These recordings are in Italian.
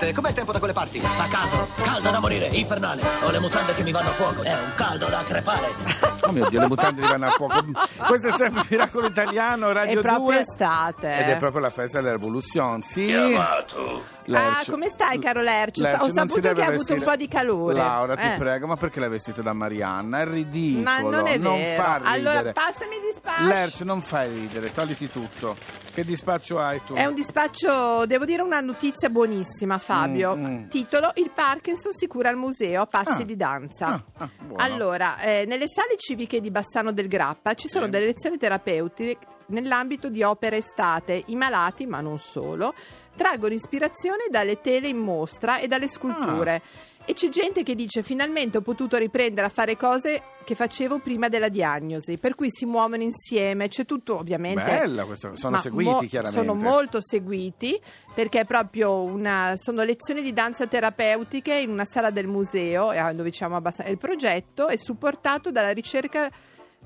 E com'è il tempo da quelle parti? Fa caldo, caldo da morire, infernale. Ho le mutande che mi vanno a fuoco. È un caldo da crepare. Oh mio Dio, le mutande ti vanno a fuoco. Questo è sempre Miracolo Italiano, Radio È proprio 2. estate. Ed è proprio la festa della rivoluzione, sì. Chiamato. Ah, Lercio. come stai, caro Lercio? Lercio, Ho non saputo che ha avuto vestire- un po' di calore. Laura, ti Eh. prego, ma perché l'hai vestito da Marianna? È ridicolo. Ma non è vero. fa ridere. allora, passami di spaccio. Lercio, non fai ridere, togliti tutto. Che dispaccio hai tu? È un dispaccio, devo dire una notizia buonissima Fabio. Mm, mm. Titolo Il Parkinson si cura al museo a passi Ah. di danza. Ah, ah, allora, eh, nelle sale civiche di Bassano del Grappa ci sono Sì. delle lezioni terapeutiche nell'ambito di opere estate. I malati, ma non solo, traggono ispirazione dalle tele in mostra e dalle sculture. E c'è gente che dice finalmente ho potuto riprendere a fare cose che facevo prima della diagnosi, per cui si muovono insieme, c'è tutto ovviamente... Bella questa, sono seguiti mo- chiaramente. Sono molto seguiti perché è proprio una, sono lezioni di danza terapeutiche in una sala del museo eh, dove diciamo abbastanza. Il progetto è supportato dalla ricerca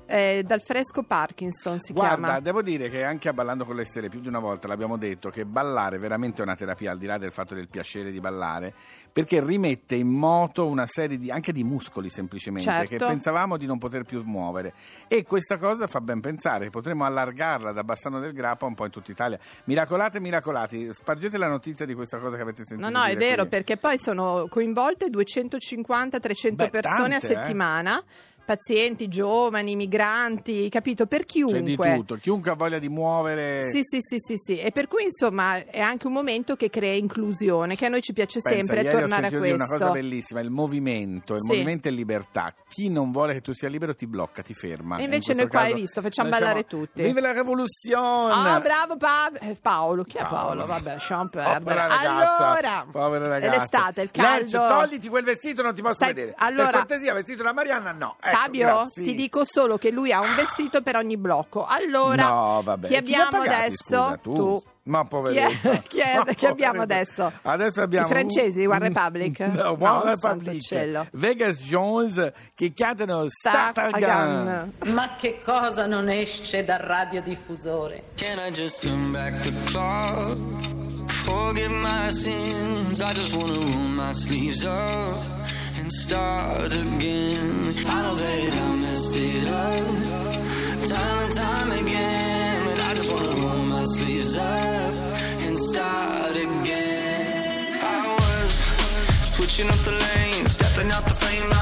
eh, dal fresco Parkinson si Guarda, chiama. devo dire che anche a Ballando con le Stelle più di una volta l'abbiamo detto che ballare è veramente una terapia al di là del fatto del piacere di ballare perché rimette in moto una serie di, anche di muscoli semplicemente Certo. che pensavamo di non poter più muovere e questa cosa fa ben pensare potremmo allargarla da Bassano del Grappa un po' in tutta Italia miracolate miracolati spargete la notizia di questa cosa che avete sentito No, no, è vero, qui. perché poi sono coinvolte 250-300 Beh, persone tante, a eh. Pazienti, giovani, migranti, capito? Per chiunque. c'è di tutto chiunque ha voglia di muovere Sì, sì, sì, sì, sì. E per cui insomma è anche un momento che crea inclusione, che a noi ci piace Pensa, sempre tornare a questo. una cosa bellissima, il movimento, il Sì. movimento è libertà. Chi non vuole che tu sia libero ti blocca, ti ferma. E invece In noi qua, hai caso visto, facciamo ballare siamo- tutti. Vive la rivoluzione! Ah, bravo Pa- eh, Paolo. Chi è Paolo. Paolo? Vabbè, lasciamo perdere. Povera ragazza, allora, povera è ragazza. l'estate, il Lercio, caldo. togliti quel vestito, non ti posso Stai- vedere. allora- per cortesia, vestito da Marianna, no. Ecco, Fabio, grazie. ti dico solo che lui ha un vestito per ogni blocco. Allora, no, vabbè. chi abbiamo pagati, adesso? scusa, tu. Ma Chi, poveretta. è- chi, è- Ma chi abbiamo adesso? Adesso abbiamo I francesi, One Republic? No, One No, Republic. Vegas Jones che cantano Start Start Again. again. Ma che cosa non esce dal radiodiffusore? Can I just turn back the clock? Forgive my sins. I just wanna roll my sleeves up start again. I know that I messed it up time and time again, but I just wanna roll my sleeves up and start again. I was switching up the lanes, stepping out the frame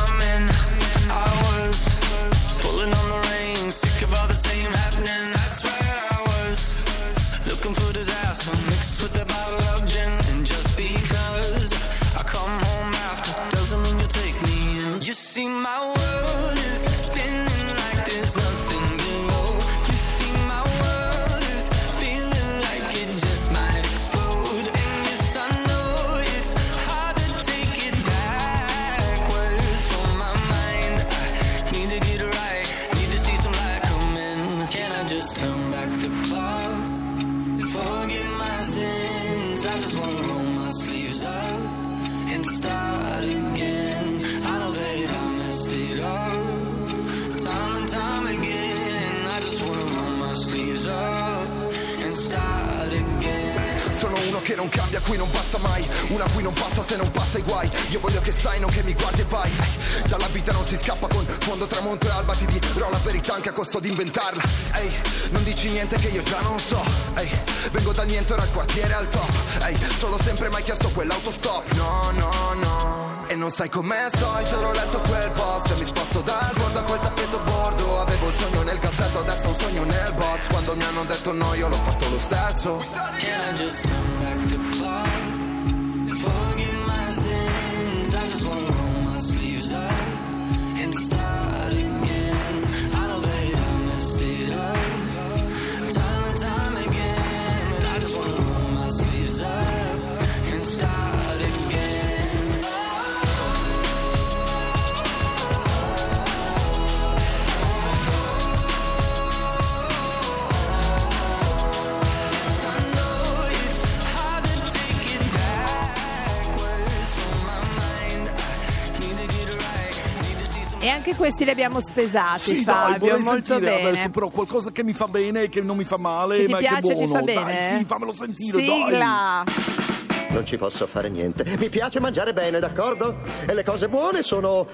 uno che non cambia, qui non basta mai. Una qui non passa se non passa i guai. Io voglio che stai, non che mi guardi e vai. Dalla vita non si scappa con fondo, tramonto e alba. Ti dirò la verità anche a costo di inventarla. Ehi, non dici niente che io già non so. Ehi, vengo dal niente, ora al quartiere al top. Ehi, solo sempre mai chiesto quell'autostop. No, no, no E non sai com'è sto, hai solo letto quel post. E mi sposto dal bordo a quel tappeto bordo. Avevo il sogno nel cassetto, adesso ho un sogno nel box. Quando mi hanno detto no, io l'ho fatto lo stesso E anche questi li abbiamo spesati, Sì, dai, Fabio, vorrei molto sentire bene. adesso però qualcosa che mi fa bene, che non mi fa male, Che ti ma piace, che è ti buono. fa bene? Dai, sì, fammelo sentire, dai. Sigla! non ci posso fare niente. Mi piace mangiare bene, d'accordo? E le cose buone sono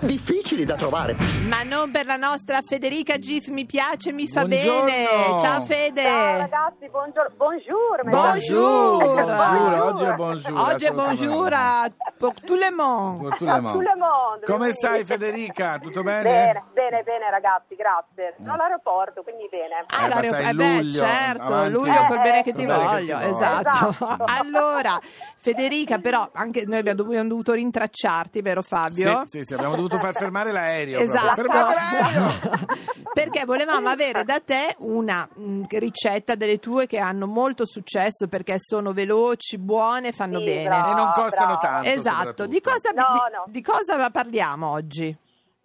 difficili da trovare. Ma non per la nostra Federica Gif, mi piace, mi fa Buongiorno. bene. Ciao Fede. Ciao ragazzi, buongiorno. Bonjour. Bonjour. Bonjour, oggi è bonjour. Oggi è bonjour a pour tout le monde. Pour tout le monde. Tout le monde, Come stai Federica? Tutto bene? Bene, bene, bene ragazzi, grazie. Sono all'aeroporto, quindi bene. Ah, Eh, sai, eh beh, luglio, certo, avanti. luglio col Eh, bene eh, che ti che voglio, ti esatto. Esatto. Allora, Federica, però anche noi abbiamo dovuto, abbiamo dovuto rintracciarti, vero Fabio? Sì, sì, sì, abbiamo dovuto far fermare l'aereo. Esatto. l'aereo! Perché volevamo avere da te una mh, ricetta delle tue che hanno molto successo perché sono veloci, buone, fanno Sì, bene. brava. E non costano brava. tanto. Esatto, di cosa, No, di- no. di cosa parliamo oggi?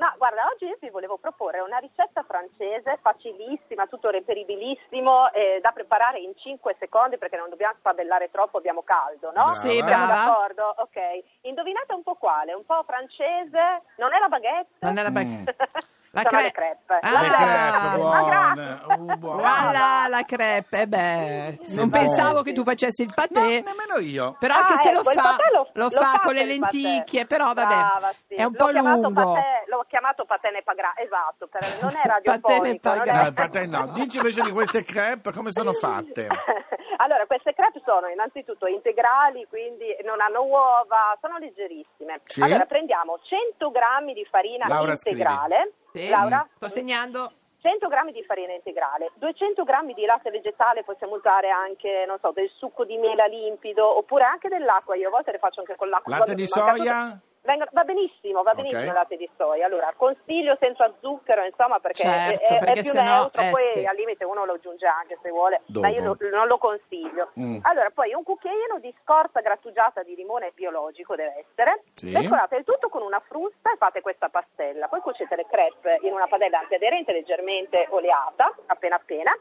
No, guarda, oggi io vi volevo proporre una ricetta francese facilissima, tutto reperibilissimo, eh, da preparare in 5 secondi perché non dobbiamo spabellare troppo, abbiamo caldo, no? Brava. Sì, Siamo d'accordo? Ok. Indovinate un po' quale? Un po' francese? Non è la baguette? Non è la Mm. La cre- le crepe. Ah. Le La crepe, buone. Uh, buone. Voilà la crepe, eh beh, non buone. pensavo che tu facessi il No, patè. nemmeno io. Però Ah, anche se lo ecco, il fa, patè lo- lo lo fa con le patè. lenticchie, però vabbè, Brava, sì. è un L'ho po' chiamato lungo. patè- l'ho chiamato patene pagra, esatto, per, non è radiofonico. non pagra. No, è- il patè no. Dici invece di queste crepe come sono fatte? Allora, queste crepe sono innanzitutto integrali, quindi non hanno uova, sono leggerissime. Sì. Allora, prendiamo 100 grammi di farina Laura, integrale. Sì, Laura? sto segnando. 100 grammi di farina integrale, 200 grammi di latte vegetale, possiamo usare anche, non so, del succo di mela limpido, oppure anche dell'acqua, io a volte le faccio anche con l'acqua. Latte di soia? Vengono- va benissimo, va benissimo Ok. il latte di soia. Allora, consiglio senza zucchero, insomma, perché Certo, è, è perché più sennò- neutro, eh, poi sì. al limite uno lo aggiunge anche se vuole, Dopo. ma io lo- non lo consiglio. Mm. Allora, poi un cucchiaino di scorza grattugiata di limone biologico deve essere. Sì. Mescolate il tutto con una frusta e fate questa pastella. Poi cuocete le crepe in una padella antiaderente leggermente oleata, appena appena.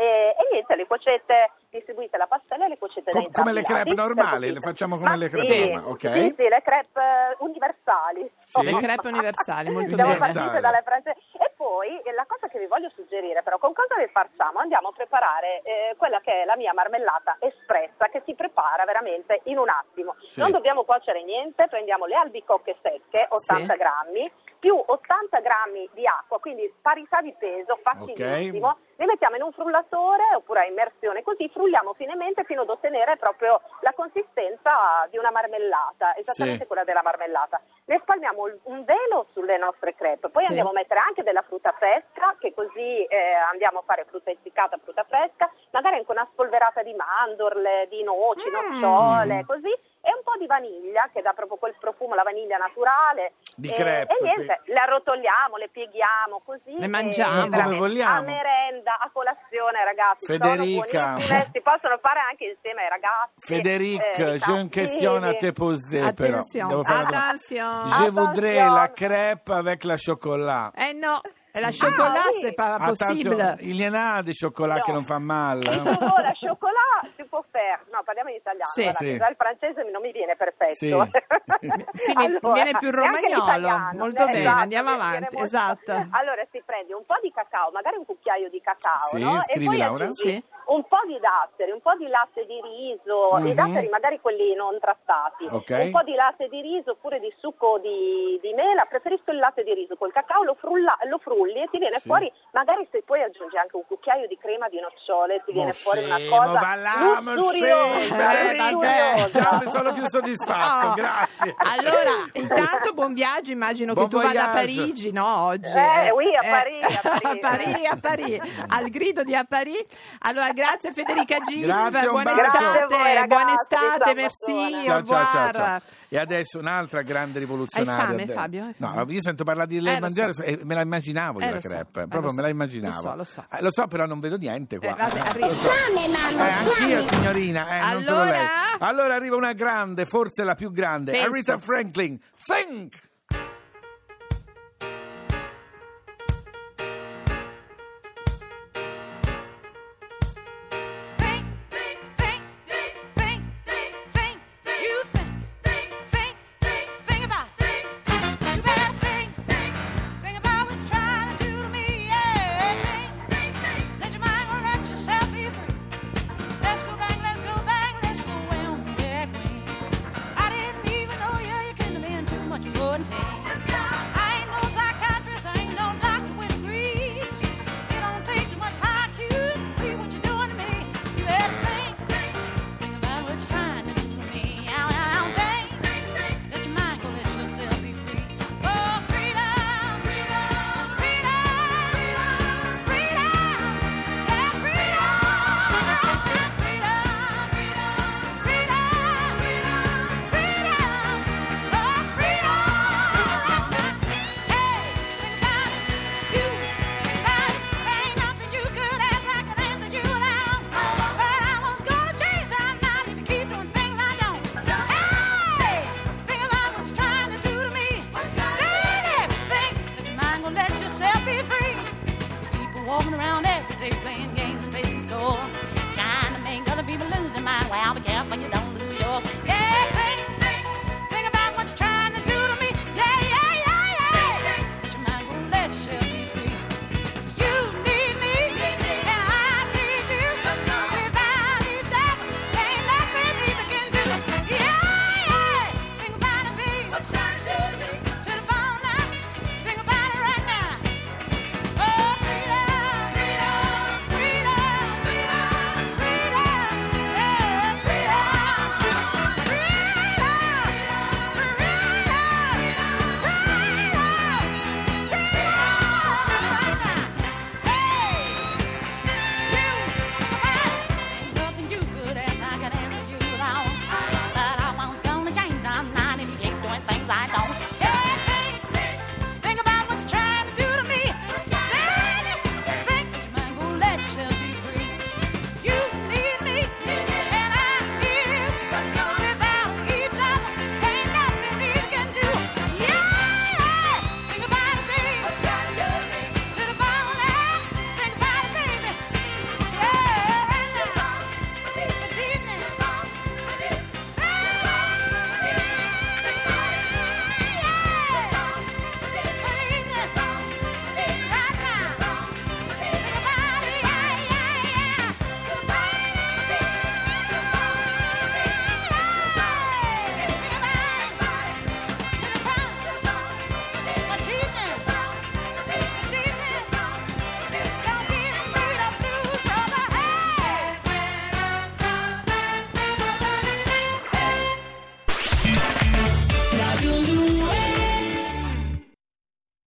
E, e niente, le cuocete, distribuite la pastella e le cuocete Com- come le crepe normali, le facciamo come Ma le crepe sì, normali, ok? Sì, sì, le crepe eh, universali. Sì. Le crepe universali, molto Siamo bene. Universali. partite dalle francesi. Poi eh, la cosa che vi voglio suggerire, però, con cosa le facciamo? Andiamo a preparare eh, quella che è la mia marmellata espressa, che si prepara veramente in un attimo. Sì. Non dobbiamo cuocere niente, prendiamo le albicocche secche, 80 Sì. grammi, più 80 grammi di acqua, quindi parità di peso, facilissimo. Li mettiamo in un frullatore oppure a immersione, così frulliamo finemente fino ad ottenere proprio la consistenza di una marmellata, esattamente Sì. quella della marmellata. Ne spalmiamo un velo sulle nostre crepe, poi Sì. andiamo a mettere anche della frutta fresca, che così eh, andiamo a fare frutta essiccata, frutta fresca, magari anche una spolverata di mandorle, di noci, Mm. nocciole, così, di vaniglia che dà proprio quel profumo, la vaniglia naturale. Di e, crepe, e niente, le arrotoliamo, le pieghiamo così. Le e mangiamo. Come vogliamo. A merenda, a colazione, ragazzi. Federica. Si possono fare anche insieme ai ragazzi. Frédéric, eh, j'ai une question à te poser, però. Attention, Devo fare una domanda. attention. Je voudrais la crêpe avec la chocolat. Eh no, è la chocolat, Ah, pas Attention, possible. il y en a di chocolat No. che non fa male. Tuo la chocolat si può fare. No, parliamo in italiano. Sì. Sì. già il francese non mi viene perfetto. Sì. Sì, mi viene più romagnolo. Molto eh, bene, esatto, andiamo avanti, molto- esatto. Allora si prende un po' di cacao, magari un cucchiaio di cacao, Sì, no? scrivi, e poi Laura. aggiungi Sì. Un po' di datteri, un po' di latte di riso, Mhm. i datteri magari quelli non trattati, Ok. un po' di latte di riso oppure di succo di, di mela, preferisco il latte di riso, col cacao lo, frulla- lo frulli e ti viene Sì. fuori, magari se poi aggiungi anche un cucchiaio di crema di nocciole, ti viene Mo fuori una cosa va là, lussuriosa, Eh. Già mi sono più soddisfatto, Oh. grazie. Allora, intanto buon viaggio, immagino Buon che tu vada a voyage. Parigi, no? Oggi. Eh, oui, a Parigi, a a Parigi. Parigi, a Parigi, al grido di a Parigi. Allora, grazie Federica Gif, Grazie, buona estate, voi, buona estate, merci, Ciao, ciao, ciao. E adesso un'altra grande rivoluzionaria. Hai fame, Fabio? Hai fame? No, io sento parlare di lei Eh, mangiare so. e me la immaginavo io Eh, la lo so. crepe, Eh, proprio lo me la so. immaginavo. Lo so, lo so. Eh, lo so, però non vedo niente qua. Eh, vabbè, Eh, arriva. lo so. Eh, anch'io, signorina, eh, non solo Allora? lei. Allora arriva una grande, forse la più grande, Penso. Aretha Franklin. Think, contain. Playing